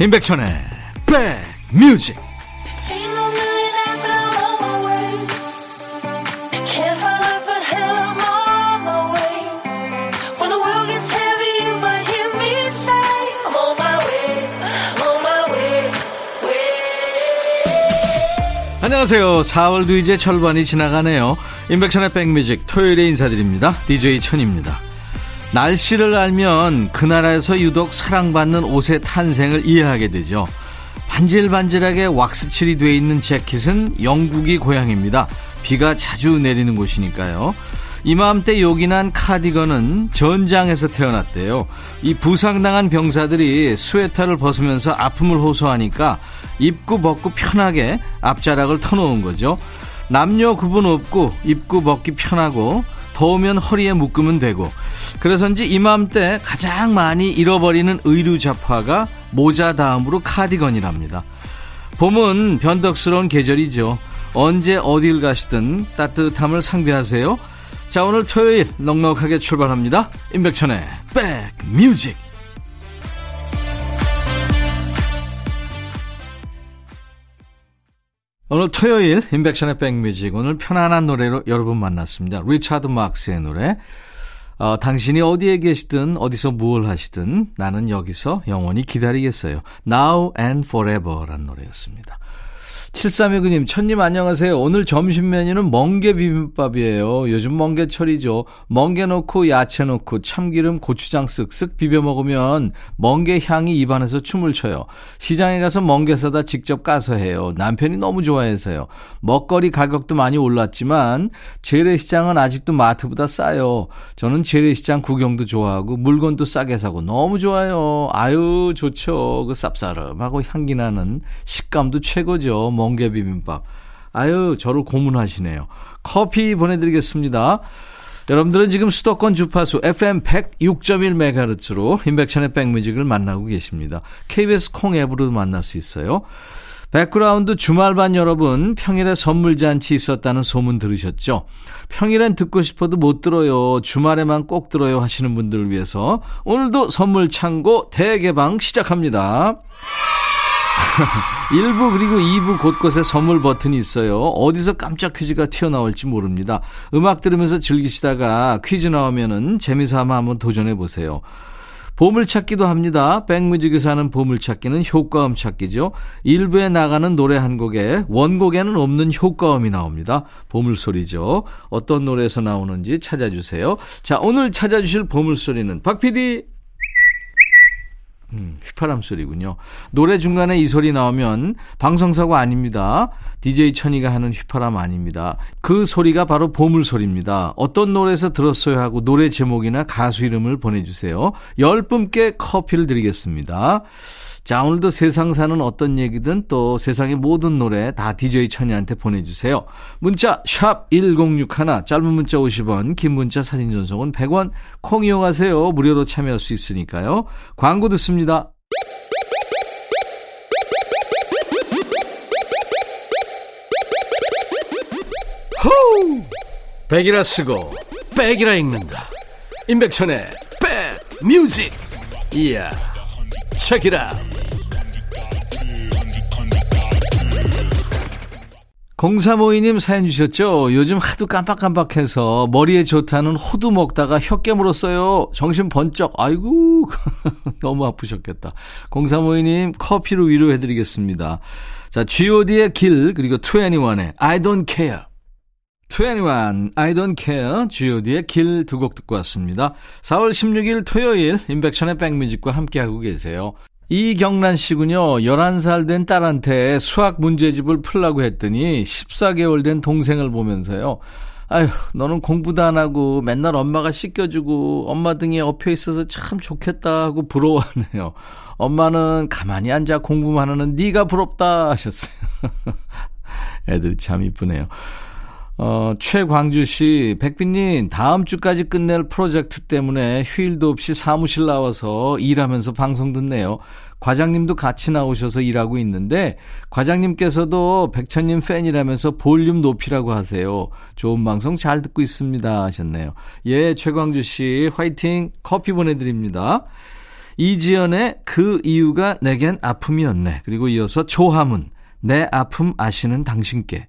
임백천의 백뮤직 안녕하세요. 4월도 이제 절반이 지나가네요. 임백천의 백뮤직 토요일에 인사드립니다. DJ 천입니다. 날씨를 알면 그 나라에서 유독 사랑받는 옷의 탄생을 이해하게 되죠. 반질반질하게 왁스칠이 되어 있는 재킷은 영국이 고향입니다. 비가 자주 내리는 곳이니까요. 이맘때 요긴한 카디건은 전장에서 태어났대요. 이 부상당한 병사들이 스웨터를 벗으면서 아픔을 호소하니까 입고 벗고 편하게 앞자락을 터놓은 거죠. 남녀 구분 없고 입고 벗기 편하고 더우면 허리에 묶으면 되고 그래서인지 이맘때 가장 많이 잃어버리는 의류 잡화가 모자 다음으로 카디건이랍니다. 봄은 변덕스러운 계절이죠. 언제 어딜 가시든 따뜻함을 상비하세요. 자 오늘 토요일 넉넉하게 출발합니다. 임백천의 백뮤직 오늘 토요일 임백천의 백뮤직 오늘 편안한 노래로 여러분 만났습니다. 리차드 마크스의 노래 어, 당신이 어디에 계시든 어디서 무엇 하시든 나는 여기서 영원히 기다리겠어요. Now and Forever라는 노래였습니다. 7329님, 천님 안녕하세요. 오늘 점심 메뉴는 멍게 비빔밥이에요. 요즘 멍게철이죠. 멍게 넣고 야채 넣고 참기름 고추장 쓱쓱 비벼 먹으면 멍게 향이 입안에서 춤을 춰요. 시장에 가서 멍게 사다 직접 까서 해요. 남편이 너무 좋아해서요. 먹거리 가격도 많이 올랐지만 재래시장은 아직도 마트보다 싸요. 저는 재래시장 구경도 좋아하고 물건도 싸게 사고 너무 좋아요. 아유 좋죠. 그 쌉싸름하고 향기 나는 식감도 최고죠. 멍게 비빔밥. 아유, 저를 고문하시네요. 커피 보내드리겠습니다. 여러분들은 지금 수도권 주파수 FM 106.1MHz로 인백션의 백뮤직을 만나고 계십니다. KBS 콩 앱으로도 만날 수 있어요. 백그라운드 주말반 여러분, 평일에 선물잔치 있었다는 소문 들으셨죠? 평일엔 듣고 싶어도 못 들어요. 주말에만 꼭 들어요 하시는 분들을 위해서 오늘도 선물 창고 대개방 시작합니다. 1부 그리고 2부 곳곳에 선물 버튼이 있어요. 어디서 깜짝 퀴즈가 튀어나올지 모릅니다. 음악 들으면서 즐기시다가 퀴즈 나오면은 재미삼아 한번 도전해 보세요. 보물찾기도 합니다. 백뮤직에서 하는 보물찾기는 효과음 찾기죠. 일부에 나가는 노래 한 곡에 원곡에는 없는 효과음이 나옵니다. 보물소리죠. 어떤 노래에서 나오는지 찾아주세요. 자, 오늘 찾아주실 보물소리는 박 PD 음, 휘파람 소리군요. 노래 중간에 이 소리 나오면 방송사고 아닙니다. DJ 천이가 하는 휘파람 아닙니다. 그 소리가 바로 보물 소리입니다. 어떤 노래에서 들었어요 하고 노래 제목이나 가수 이름을 보내주세요. 열 분께 커피를 드리겠습니다. 자, 오늘도 세상 사는 어떤 얘기든 또 세상의 모든 노래 다 DJ 천이한테 보내주세요. 문자 1061, 짧은 문자 50원, 긴 문자 사진 전송은 100원, 콩 이용하세요. 무료로 참여할 수 있으니까요. 광고 듣습니다. 호우! 백이라 쓰고 백이라 읽는다. 임백천의 백 뮤직. 이야. 체키라. 0352님 사연 주셨죠? 요즘 하도 깜빡깜빡해서 머리에 좋다는 호두 먹다가 혀 깨물었어요. 정신 번쩍. 아이고, 너무 아프셨겠다. 0352님 커피로 위로해드리겠습니다. 자, god의 길, 그리고 21의 I don't care. 21, I don't care, god의 길 두 곡 듣고 왔습니다. 4월 16일 토요일, 인백션의 백뮤직과 함께하고 계세요. 이경란 씨군요. 11살 된 딸한테 수학 문제집을 풀라고 했더니 14개월 된 동생을 보면서요. 아휴, 너는 공부도 안 하고 맨날 엄마가 씻겨주고 엄마 등에 엎여 있어서 참 좋겠다 하고 부러워하네요. 엄마는 가만히 앉아 공부만 하는 네가 부럽다 하셨어요. 애들이 참 이쁘네요. 어, 최광주 씨, 백빈님, 다음 주까지 끝낼 프로젝트 때문에 휴일도 없이 사무실 나와서 일하면서 방송 듣네요. 과장님도 같이 나오셔서 일하고 있는데, 과장님께서도 백천님 팬이라면서 볼륨 높이라고 하세요. 좋은 방송 잘 듣고 있습니다. 하셨네요. 예, 최광주 씨, 화이팅! 커피 보내드립니다. 이지연의 그 이유가 내겐 아픔이었네. 그리고 이어서 조하문 내 아픔 아시는 당신께.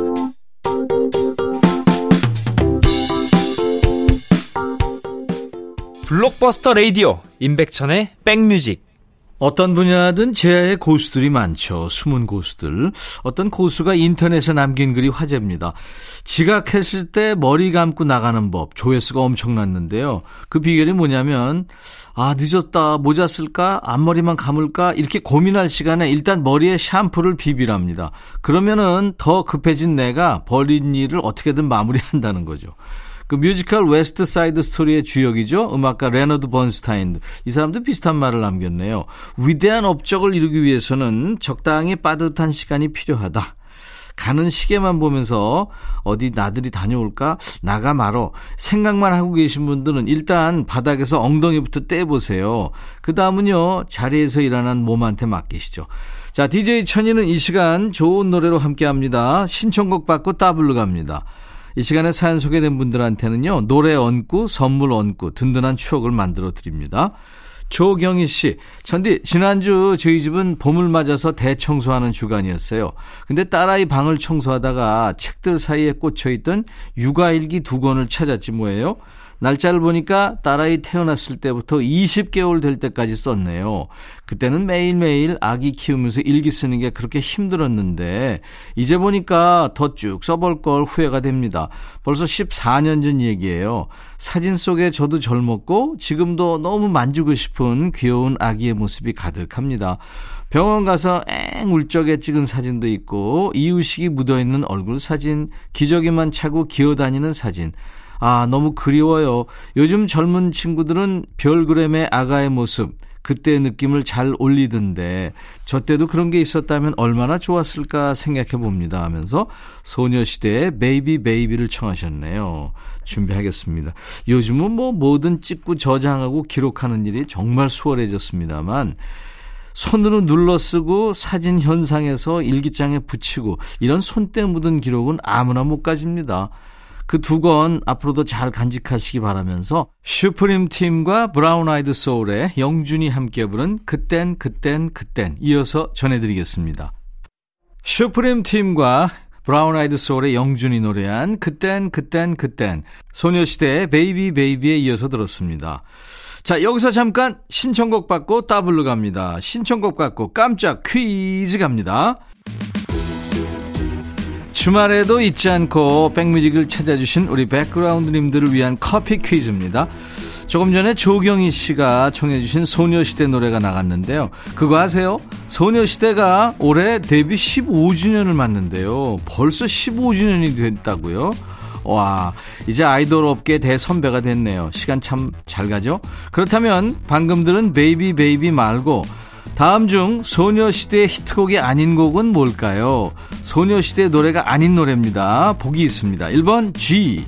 블록버스터 레이디오 임백천의 백뮤직 어떤 분야든 제야의 고수들이 많죠. 숨은 고수들. 어떤 고수가 인터넷에 남긴 글이 화제입니다. 지각했을 때 머리 감고 나가는 법. 조회수가 엄청났는데요. 그 비결이 뭐냐면, 아, 늦었다. 모자 쓸까? 앞머리만 감을까? 이렇게 고민할 시간에 일단 머리에 샴푸를 비비랍니다. 그러면은 더 급해진 내가 버린 일을 어떻게든 마무리한다는 거죠. 그 뮤지컬 West Side Story의 주역이죠. 음악가 레너드 번스타인. 이 사람도 비슷한 말을 남겼네요. 위대한 업적을 이루기 위해서는 적당히 빠듯한 시간이 필요하다. 가는 시계만 보면서 어디 나들이 다녀올까? 나가 말어. 생각만 하고 계신 분들은 일단 바닥에서 엉덩이부터 떼보세요. 그 다음은요, 자리에서 일어난 몸한테 맡기시죠. 자, DJ 천이는 이 시간 좋은 노래로 함께 합니다. 신청곡 받고 따블로 갑니다. 이 시간에 사연 소개된 분들한테는요, 노래 얹고, 선물 얹고, 든든한 추억을 만들어 드립니다. 조경희 씨, 천디, 지난주 저희 집은 봄을 맞아서 대청소하는 주간이었어요. 근데 딸아이 방을 청소하다가 책들 사이에 꽂혀있던 육아일기 두 권을 찾았지 뭐예요? 날짜를 보니까 딸아이 태어났을 때부터 20개월 될 때까지 썼네요. 그때는 매일매일 아기 키우면서 일기 쓰는 게 그렇게 힘들었는데 이제 보니까 더 쭉 써볼 걸 후회가 됩니다. 벌써 14년 전 얘기예요. 사진 속에 저도 젊었고 지금도 너무 만지고 싶은 귀여운 아기의 모습이 가득합니다. 병원 가서 앵 울적에 찍은 사진도 있고 이유식이 묻어있는 얼굴 사진, 기저귀만 차고 기어다니는 사진. 아, 너무 그리워요. 요즘 젊은 친구들은 별그램의 아가의 모습, 그때의 느낌을 잘 올리던데, 저 때도 그런 게 있었다면 얼마나 좋았을까 생각해 봅니다 하면서 소녀시대의 Baby Baby를 청하셨네요. 준비하겠습니다. 요즘은 뭐 뭐든 찍고 저장하고 기록하는 일이 정말 수월해졌습니다만, 손으로 눌러 쓰고 사진 현상에서 일기장에 붙이고 이런 손때 묻은 기록은 아무나 못 가집니다. 그 두 권 앞으로도 잘 간직하시기 바라면서 슈프림 팀과 브라운 아이드 소울의 영준이 함께 부른 그땐 그땐 그땐 이어서 전해드리겠습니다. 슈프림 팀과 브라운 아이드 소울의 영준이 노래한 그땐 그땐 그땐 소녀시대의 Baby Baby에 이어서 들었습니다. 자 여기서 잠깐 신청곡 받고 따블로 갑니다. 신청곡 받고 깜짝 퀴즈 갑니다. 주말에도 잊지 않고 백뮤직을 찾아주신 우리 백그라운드님들을 위한 커피 퀴즈입니다. 조금 전에 조경희 씨가 청해주신 소녀시대 노래가 나갔는데요. 그거 아세요? 소녀시대가 올해 데뷔 15주년을 맞는데요. 벌써 15주년이 됐다고요? 와, 이제 아이돌 업계 대선배가 됐네요. 시간 참 잘 가죠? 그렇다면 방금 들은 Baby Baby 말고 다음 중 소녀시대의 히트곡이 아닌 곡은 뭘까요? 소녀시대 노래가 아닌 노래입니다. 보기 있습니다. 1번 Gee,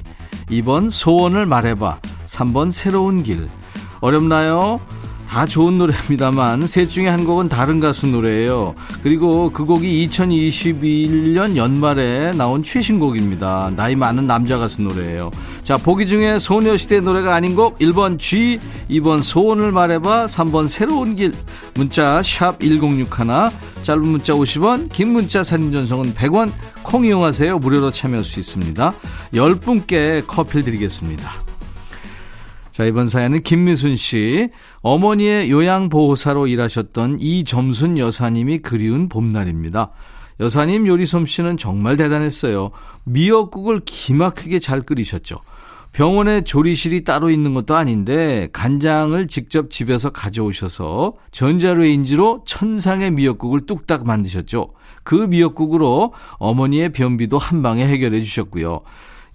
2번 소원을 말해봐, 3번 새로운 길. 어렵나요? 다 좋은 노래입니다만 셋 중에 한 곡은 다른 가수 노래예요. 그리고 그 곡이 2021년 연말에 나온 최신곡입니다. 나이 많은 남자 가수 노래예요. 자, 보기 중에 소녀시대 노래가 아닌 곡 1번 G, 2번 소원을 말해봐, 3번 새로운 길. 문자 샵 1061, 짧은 문자 50원, 긴 문자 사진 전송은 100원, 콩 이용하세요. 무료로 참여할 수 있습니다. 10분께 커피 드리겠습니다. 자, 이번 사연은 김미순 씨. 어머니의 요양보호사로 일하셨던 이점순 여사님이 그리운 봄날입니다. 여사님 요리 솜씨는 정말 대단했어요. 미역국을 기막히게 잘 끓이셨죠. 병원에 조리실이 따로 있는 것도 아닌데 간장을 직접 집에서 가져오셔서 전자레인지로 천상의 미역국을 뚝딱 만드셨죠. 그 미역국으로 어머니의 변비도 한 방에 해결해 주셨고요.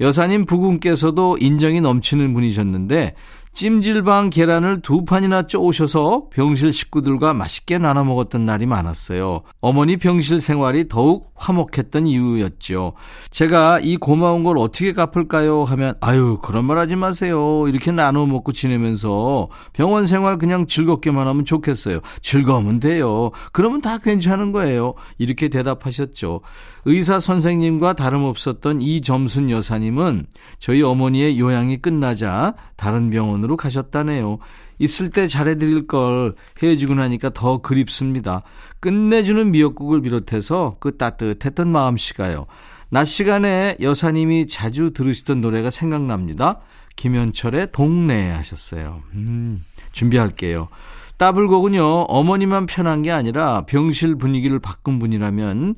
여사님 부군께서도 인정이 넘치는 분이셨는데 찜질방 계란을 두 판이나 쪼오셔서 병실 식구들과 맛있게 나눠 먹었던 날이 많았어요. 어머니 병실 생활이 더욱 화목했던 이유였죠. 제가 이 고마운 걸 어떻게 갚을까요? 하면 아유 그런 말 하지 마세요. 이렇게 나눠 먹고 지내면서 병원 생활 그냥 즐겁게만 하면 좋겠어요. 즐거우면 돼요. 그러면 다 괜찮은 거예요. 이렇게 대답하셨죠. 의사 선생님과 다름없었던 이점순 여사님은 저희 어머니의 요양이 끝나자 다른 병원 으로 가셨다네요. 있을 때 잘해드릴 걸 헤어지고 나니까 더 그립습니다. 끝내주는 미역국을 비롯해서 그 따뜻했던 마음씨가요. 낮 시간에 여사님이 자주 들으시던 노래가 생각납니다. 김현철의 동네 하셨어요. 음, 준비할게요. 따블곡은요, 어머니만 편한 게 아니라 병실 분위기를 바꾼 분이라면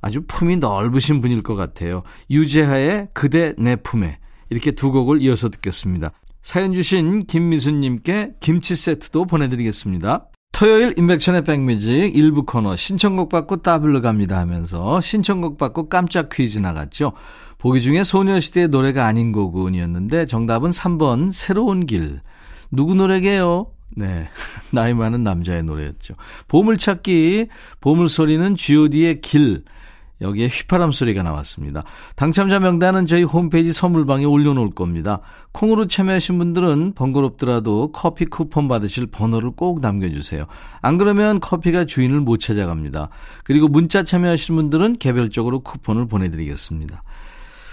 아주 품이 넓으신 분일 것 같아요. 유재하의 그대 내 품에 이렇게 두 곡을 이어서 듣겠습니다. 사연 주신 김미순님께 김치 세트도 보내드리겠습니다. 토요일 인백션의 백뮤직 일부 코너 신청곡 받고 따블로 갑니다 하면서 신청곡 받고 깜짝 퀴즈 나갔죠. 보기 중에 소녀시대의 노래가 아닌 곡은이었는데 정답은 3번 새로운 길. 누구 노래게요? 네. 나이 많은 남자의 노래였죠. 보물찾기, 보물소리는 god의 길. 여기에 휘파람 소리가 나왔습니다. 당첨자 명단은 저희 홈페이지 선물방에 올려놓을 겁니다. 콩으로 참여하신 분들은 번거롭더라도 커피 쿠폰 받으실 번호를 꼭 남겨주세요. 안 그러면 커피가 주인을 못 찾아갑니다. 그리고 문자 참여하신 분들은 개별적으로 쿠폰을 보내드리겠습니다.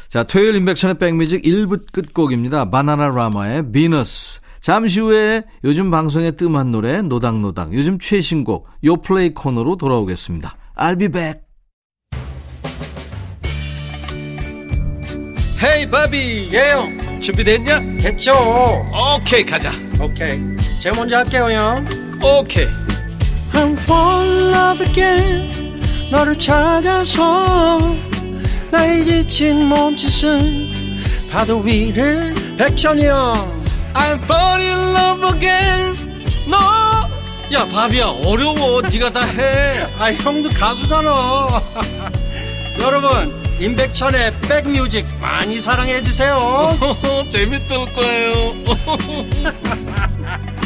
자, 토요일 인백션의 백뮤직 1부 끝곡입니다. 바나나 라마의 비너스. 잠시 후에 요즘 방송에 뜸한 노래 노닥노닥 요즘 최신곡 요플레이 코너로 돌아오겠습니다. I'll be back. 바비. 예영 준비됐냐? 됐죠. 오케이 가자. 오케이. 제가 먼저 할게요 형. 오케이. I'm fall in love again. 너를 찾아서 나의 지친 몸짓은 파도 위를 백천이 형. I'm fall in love again. 너 야 바비야 어려워. 네가 다해. 아 형도 가수잖아. 여러분 임백천의 백뮤직 많이 사랑해 주세요. 재밌을 거예요.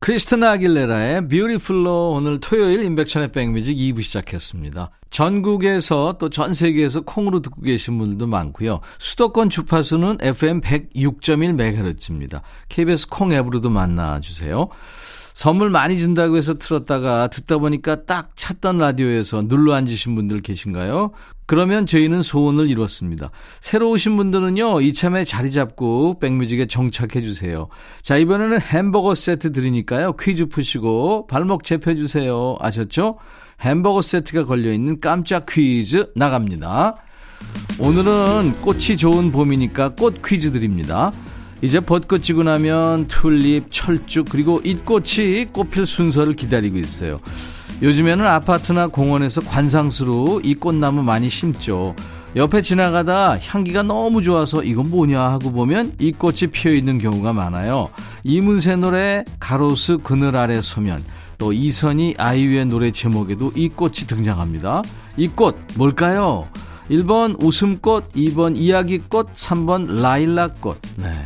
크리스트나 아길레라의 뷰티풀로 오늘 토요일 임백천의 백뮤직 2부 시작했습니다. 전국에서 또 전 세계에서 콩으로 듣고 계신 분들도 많고요. 수도권 주파수는 FM 106.1MHz입니다. KBS 콩 앱으로도 만나주세요. 선물 많이 준다고 해서 틀었다가 듣다 보니까 딱 찾던 라디오에서 눌러 앉으신 분들 계신가요? 그러면 저희는 소원을 이뤘습니다. 새로 오신 분들은요, 이참에 자리 잡고 백뮤직에 정착해 주세요. 자, 이번에는 햄버거 세트 드리니까요, 퀴즈 푸시고 발목 재펴 주세요. 아셨죠? 햄버거 세트가 걸려있는 깜짝 퀴즈 나갑니다. 오늘은 꽃이 좋은 봄이니까 꽃 퀴즈 드립니다. 이제 벚꽃 지고 나면 튤립, 철쭉 그리고 잇꽃이 꽃필 순서를 기다리고 있어요. 요즘에는 아파트나 공원에서 관상수로 이 꽃나무 많이 심죠. 옆에 지나가다 향기가 너무 좋아서 이건 뭐냐 하고 보면 이 꽃이 피어 있는 경우가 많아요. 이문세 노래 가로수 그늘 아래 서면 또 이선희 아이유의 노래 제목에도 이 꽃이 등장합니다. 이 꽃 뭘까요? 1번 웃음꽃, 2번 이야기꽃, 3번 라일락꽃. 네.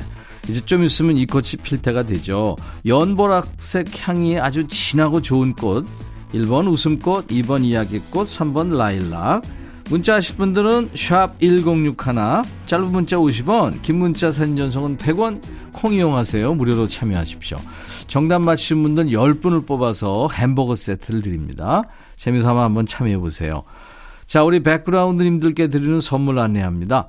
이제 좀 있으면 이 꽃이 필 때가 되죠. 연보라색 향이 아주 진하고 좋은 꽃. 1번 웃음꽃, 2번 이야기꽃, 3번 라일락. 문자 하실 분들은 샵 1061, 짧은 문자 50원, 긴 문자 사진 전송은 100원, 콩 이용하세요. 무료로 참여하십시오. 정답 맞히신 분들 10분을 뽑아서 햄버거 세트를 드립니다. 재미삼아 한번 참여해보세요. 자, 우리 백그라운드님들께 드리는 선물 안내합니다.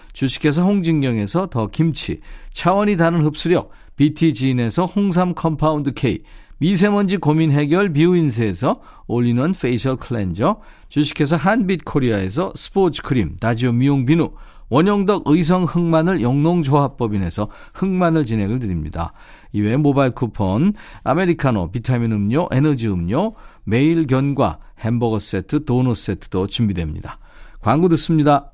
주식회사 홍진경에서 더 김치, 차원이 다른 흡수력, BT지인에서 홍삼 compound K, 미세먼지 고민 해결 뷰인스에서 all-in-one facial cleanser, 주식회사 한빛 코리아에서 스포츠 크림, 다지오 미용 비누, 원형덕 의성 흑마늘 영농조합법인에서 흑마늘 진액을 드립니다. 이외에 모바일 쿠폰, 아메리카노, 비타민 음료, 에너지 음료, 매일 견과, 햄버거 세트, 도넛 세트도 준비됩니다. 광고 듣습니다.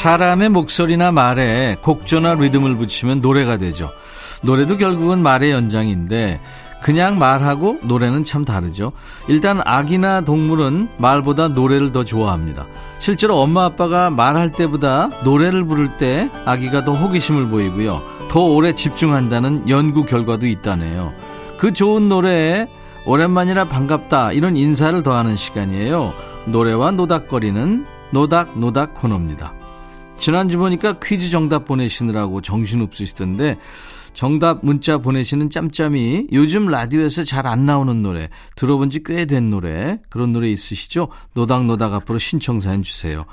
사람의 목소리나 말에 곡조나 리듬을 붙이면 노래가 되죠. 노래도 결국은 말의 연장인데 그냥 말하고 노래는 참 다르죠. 일단 아기나 동물은 말보다 노래를 더 좋아합니다. 실제로 엄마 아빠가 말할 때보다 노래를 부를 때 아기가 더 호기심을 보이고요. 더 오래 집중한다는 연구 결과도 있다네요. 그 좋은 노래에 오랜만이라 반갑다 이런 인사를 더하는 시간이에요. 노래와 노닥거리는 노닥노닥 코너입니다. 지난주 보니까 퀴즈 정답 보내시느라고 정신없으시던데 정답 문자 보내시는 짬짬이 요즘 라디오에서 잘 안 나오는 노래 들어본 지 꽤 된 노래 그런 노래 있으시죠? 노닥노닥 앞으로 신청사연 주세요.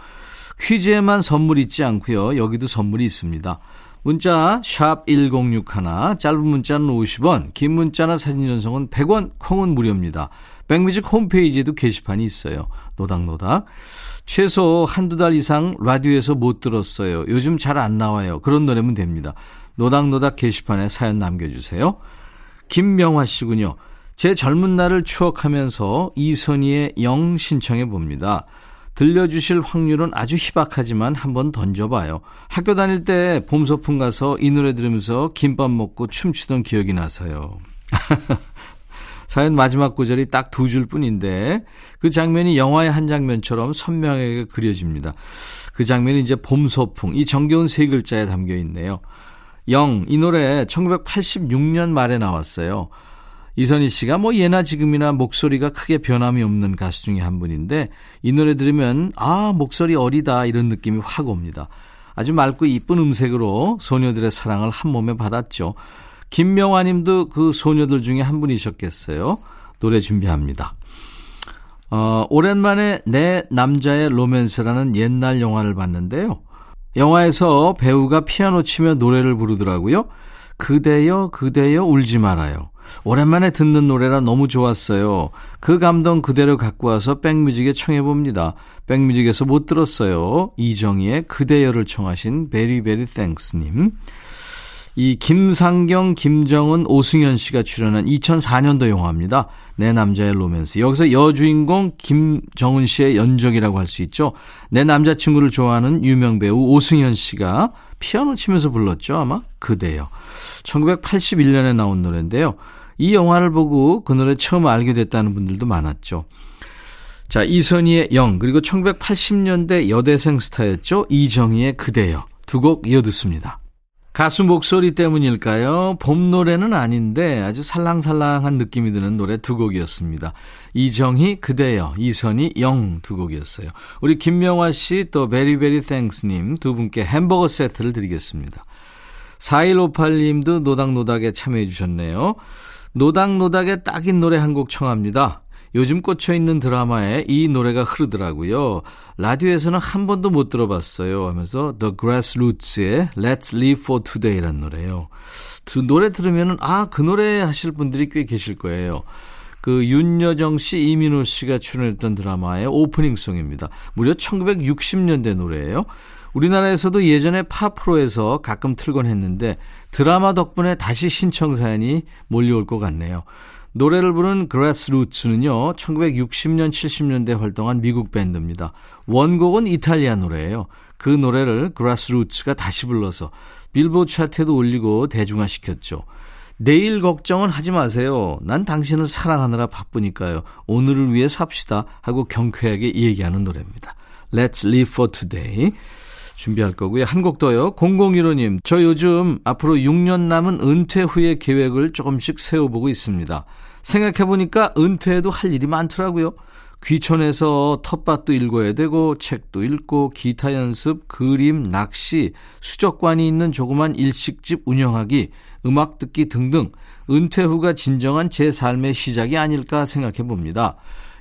퀴즈에만 선물 있지 않고요. 여기도 선물이 있습니다. 문자 샵 1061, 짧은 문자는 50원, 긴 문자나 사진 전송은 100원, 콩은 무료입니다. 백뮤직 홈페이지에도 게시판이 있어요. 노닥노닥. 최소 한두 달 이상 라디오에서 못 들었어요. 요즘 잘 안 나와요. 그런 노래면 됩니다. 노닥노닥 게시판에 사연 남겨주세요. 김명화 씨군요. 제 젊은 날을 추억하면서 이선희의 영 신청해 봅니다. 들려주실 확률은 아주 희박하지만 한번 던져봐요. 학교 다닐 때 봄소풍 가서 이 노래 들으면서 김밥 먹고 춤추던 기억이 나서요. 사연 마지막 구절이 딱 두 줄 뿐인데 그 장면이 영화의 한 장면처럼 선명하게 그려집니다. 그 장면이 이제 봄 소풍, 이 정겨운 세 글자에 담겨 있네요. 영, 이 노래 1986년 말에 나왔어요. 이선희 씨가 뭐 예나 지금이나 목소리가 크게 변함이 없는 가수 중에 한 분인데 이 노래 들으면 아, 목소리 어리다 이런 느낌이 확 옵니다. 아주 맑고 이쁜 음색으로 소녀들의 사랑을 한 몸에 받았죠. 김명화 님도 그 소녀들 중에 한 분이셨겠어요. 노래 준비합니다. 어, 오랜만에 내 남자의 로맨스라는 옛날 영화를 봤는데요. 영화에서 배우가 피아노 치며 노래를 부르더라고요. 그대여, 그대여, 울지 말아요. 오랜만에 듣는 노래라 너무 좋았어요. 그 감동 그대로 갖고 와서 백뮤직에 청해봅니다. 백뮤직에서 못 들었어요. 이정희의 그대여를 청하신 베리베리 땡스님. 이 김상경, 김정은, 오승현 씨가 출연한 2004년도 영화입니다. 내 남자의 로맨스. 여기서 여주인공 김정은 씨의 연적이라고 할 수 있죠. 내 남자친구를 좋아하는 유명 배우 오승현 씨가 피아노 치면서 불렀죠. 아마 그대요. 1981년에 나온 노래인데요. 이 영화를 보고 그 노래 처음 알게 됐다는 분들도 많았죠. 자, 이선희의 영, 그리고 1980년대 여대생 스타였죠. 이정희의 그대요. 두곡 이어 듣습니다. 가수 목소리 때문일까요? 봄 노래는 아닌데 아주 살랑살랑한 느낌이 드는 노래 두 곡이었습니다. 이정희 그대여, 이선희 영 두 곡이었어요. 우리 김명화 씨 또 베리베리 땡스님 두 분께 햄버거 세트를 드리겠습니다. 4158님도 노닥노닥에 참여해 주셨네요. 노닥노닥에 딱인 노래 한 곡 청합니다. 요즘 꽂혀 있는 드라마에 이 노래가 흐르더라고요. 라디오에서는 한 번도 못 들어봤어요. 하면서 The Grassroots의 Let's Live for Today라는 노래요. 그 노래 들으면은 아, 그 노래 하실 분들이 꽤 계실 거예요. 그 윤여정 씨, 이민호 씨가 출연했던 드라마의 오프닝송입니다. 무려 1960년대 노래예요. 우리나라에서도 예전에 팝프로에서 가끔 틀곤 했는데 드라마 덕분에 다시 신청 사연이 몰려올 것 같네요. 노래를 부른 그라스루츠는요, 1960년, 70년대 활동한 미국 밴드입니다. 원곡은 이탈리아 노래예요. 그 노래를 그라스루츠가 다시 불러서 빌보드 차트에도 올리고 대중화시켰죠. 내일 걱정은 하지 마세요. 난 당신을 사랑하느라 바쁘니까요. 오늘을 위해 삽시다 하고 경쾌하게 얘기하는 노래입니다. Let's live for today. 준비할 거고요. 한 곡 더요. 0015님, 저 요즘 앞으로 6년 남은 은퇴 후의 계획을 조금씩 세워보고 있습니다. 생각해보니까 은퇴해도 할 일이 많더라고요. 귀촌해서 텃밭도 읽어야 되고 책도 읽고 기타 연습, 그림, 낚시, 수족관이 있는 조그만 일식집 운영하기, 음악 듣기 등등 은퇴 후가 진정한 제 삶의 시작이 아닐까 생각해 봅니다.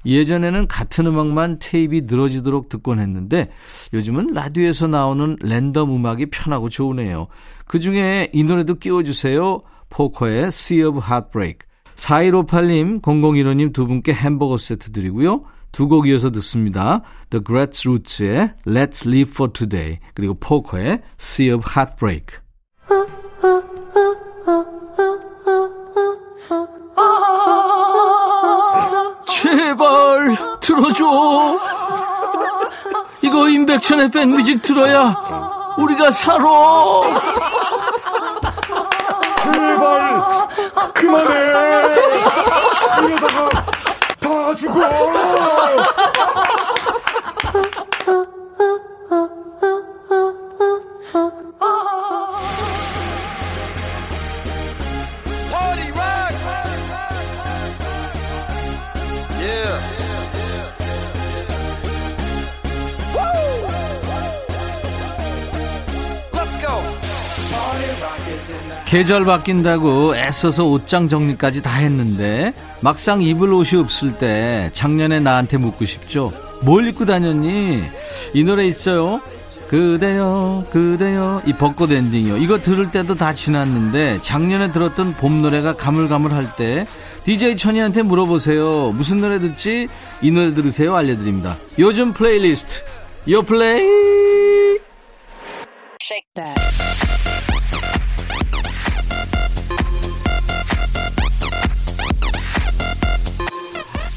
예전에는 같은 음악만 테이프이 늘어지도록 듣곤 했는데 요즘은 라디오에서 나오는 랜덤 음악이 편하고 좋으네요. 그 중에 이 노래도 끼워주세요. 포커의 Sea of Heartbreak. 4158님, 0015님 두 분께 햄버거 세트 드리고요. 두 곡 이어서 듣습니다. The Grassroots의 Let's Live for Today 그리고 포커의 Sea of Heartbreak. 제발 들어줘. 이거 임백천의 백뮤직 들어야 우리가 살아. 제발 그만해. 이러다가 다 죽어. 계절 바뀐다고 애써서 옷장 정리까지 다 했는데 막상 입을 옷이 없을 때 작년에 나한테 묻고 싶죠. 뭘 입고 다녔니? 이 노래 있어요. 그대여 그대여 이 벚꽃 엔딩이요. 이거 들을 때도 다 지났는데 작년에 들었던 봄 노래가 가물가물할 때 DJ 천이한테 물어보세요. 무슨 노래 듣지? 이 노래 들으세요. 알려드립니다. 요즘 플레이리스트 요 플레이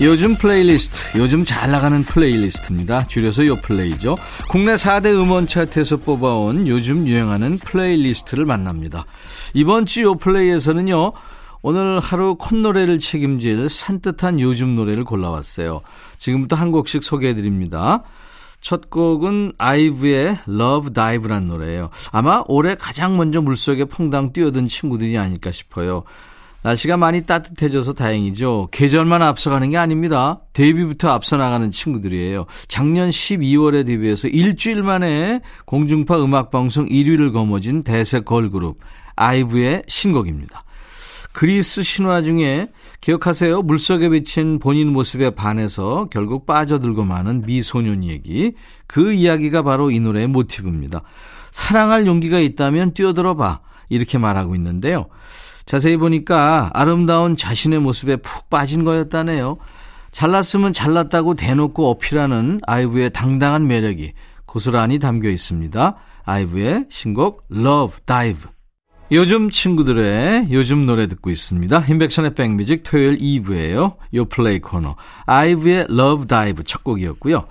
요즘 플레이리스트, 요즘 잘 나가는 playlist입니다. 줄여서 요 플레이죠. 국내 4대 음원 차트에서 뽑아온 요즘 유행하는 playlist를 만납니다. 이번 주 요 플레이에서는요, 오늘 하루 콧노래를 책임질 산뜻한 요즘 노래를 골라왔어요. 지금부터 한 곡씩 소개해드립니다. 첫 곡은 아이브의 Love Dive란 노래예요. 아마 올해 가장 먼저 물속에 퐁당 뛰어든 친구들이 아닐까 싶어요. 날씨가 많이 따뜻해져서 다행이죠. 계절만 앞서가는 게 아닙니다. 데뷔부터 앞서 나가는 친구들이에요. 작년 12월에 데뷔해서 일주일 만에 공중파 음악방송 1위를 거머쥔 대세 걸그룹 아이브의 신곡입니다. 그리스 신화 중에 기억하세요? 물속에 비친 본인 모습에 반해서 결국 빠져들고 마는 미소년 얘기. 그 이야기가 바로 이 노래의 모티브입니다. 사랑할 용기가 있다면 뛰어들어 봐. 이렇게 말하고 있는데요. 자세히 보니까 아름다운 자신의 모습에 푹 빠진 거였다네요. 잘났으면 잘났다고 대놓고 어필하는 아이브의 당당한 매력이 고스란히 담겨 있습니다. 아이브의 신곡 Love Dive. 요즘 친구들의 요즘 노래 듣고 있습니다. 임백천의 백뮤직 토요일 2부예요. 요 플레이 코너. 아이브의 Love Dive 첫 곡이었고요.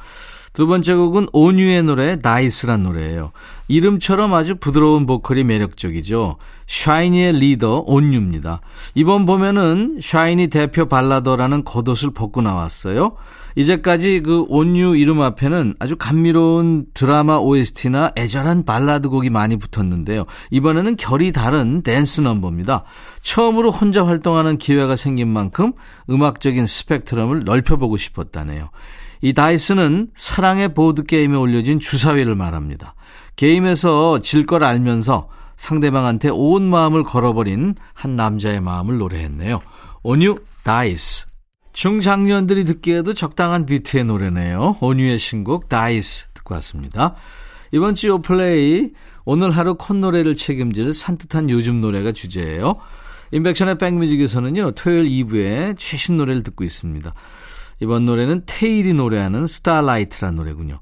두 번째 곡은 온유의 노래 Dice란 노래예요. 이름처럼 아주 부드러운 보컬이 매력적이죠. 샤이니의 리더 온유입니다. 이번 봄에는 샤이니 대표 발라더라는 겉옷을 벗고 나왔어요. 이제까지 그 온유 이름 앞에는 아주 감미로운 드라마 OST나 애절한 발라드 곡이 많이 붙었는데요. 이번에는 결이 다른 댄스 넘버입니다. 처음으로 혼자 활동하는 기회가 생긴 만큼 음악적인 스펙트럼을 넓혀보고 싶었다네요. 이 Dice는 사랑의 보드게임에 올려진 주사위를 말합니다. 게임에서 질 걸 알면서 상대방한테 온 마음을 걸어버린 한 남자의 마음을 노래했네요. 온유 Dice. 중장년들이 듣기에도 적당한 비트의 노래네요. 온유의 신곡 Dice 듣고 왔습니다. 이번 주 요플레이 오늘 하루 콧노래를 책임질 산뜻한 요즘 노래가 주제예요. 임백천의 백뮤직에서는요. 토요일 2부에 최신 노래를 듣고 있습니다. 이번 노래는 태일이 노래하는 Starlight란 노래군요.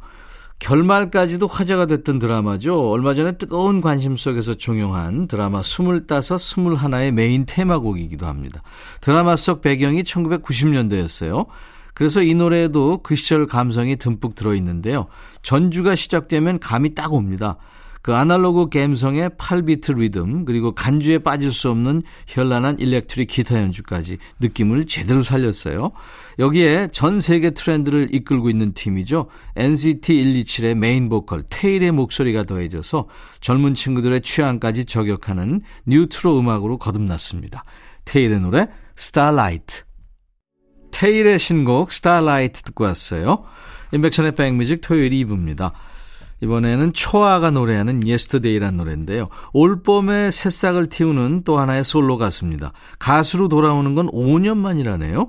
결말까지도 화제가 됐던 드라마죠. 얼마 전에 뜨거운 관심 속에서 종영한 드라마 25, 21의 메인 테마곡이기도 합니다. 드라마 속 배경이 1990년대였어요. 그래서 이 노래에도 그 시절 감성이 듬뿍 들어있는데요. 전주가 시작되면 감이 딱 옵니다. 그 아날로그 감성의 8비트 리듬 그리고 간주에 빠질 수 없는 현란한 일렉트릭 기타 연주까지 느낌을 제대로 살렸어요. 여기에 전 세계 트렌드를 이끌고 있는 팀이죠. NCT 127의 메인 보컬 태일의 목소리가 더해져서 젊은 친구들의 취향까지 저격하는 뉴트로 음악으로 거듭났습니다. 태일의 노래 Starlight. 태일의 신곡 Starlight 듣고 왔어요. 임백천의 백뮤직 토요일 2부입니다. 이번에는 초아가 노래하는 Yesterday란 노래인데요. 올 봄에 새싹을 틔우는 또 하나의 솔로 가수입니다. 가수로 돌아오는 건 5년 만이라네요.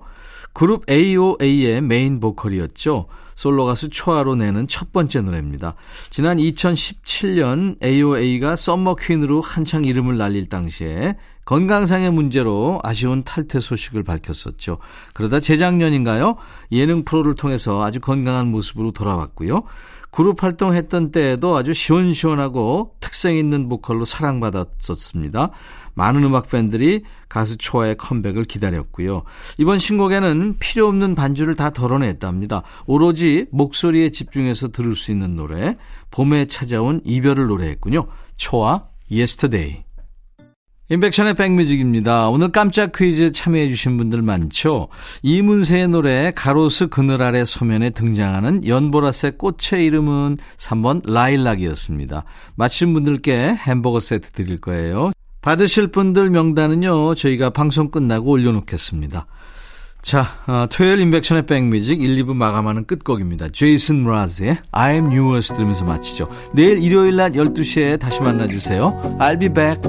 그룹 AOA의 메인 보컬이었죠. 솔로 가수 초아로 내는 첫 번째 노래입니다. 지난 2017년 AOA가 summer queen으로 한창 이름을 날릴 당시에 건강상의 문제로 아쉬운 탈퇴 소식을 밝혔었죠. 그러다 재작년인가요? 예능 프로를 통해서 아주 건강한 모습으로 돌아왔고요. 그룹 활동했던 때에도 아주 시원시원하고 특색 있는 보컬로 사랑받았었습니다. 많은 음악 팬들이 가수 초아의 컴백을 기다렸고요. 이번 신곡에는 필요 없는 반주를 다 덜어냈답니다. 오로지 목소리에 집중해서 들을 수 있는 노래, 봄에 찾아온 이별을 노래했군요. 초아, Yesterday. 인백션의 백뮤직입니다. 오늘 깜짝 퀴즈 참여해주신 분들 많죠? 이문세의 노래 가로수 그늘 아래 소면에 등장하는 연보라색 꽃의 이름은 3번 라일락이었습니다. 맞힌 분들께 햄버거 세트 드릴 거예요. 받으실 분들 명단은요, 저희가 방송 끝나고 올려놓겠습니다. 자, 어, 토요일 인백션의 백뮤직 1, 2부 마감하는 끝곡입니다. 제이슨 브라즈의 I'm Yours 들으면서 마치죠. 내일 일요일 낮 12시에 다시 만나주세요. I'll be back.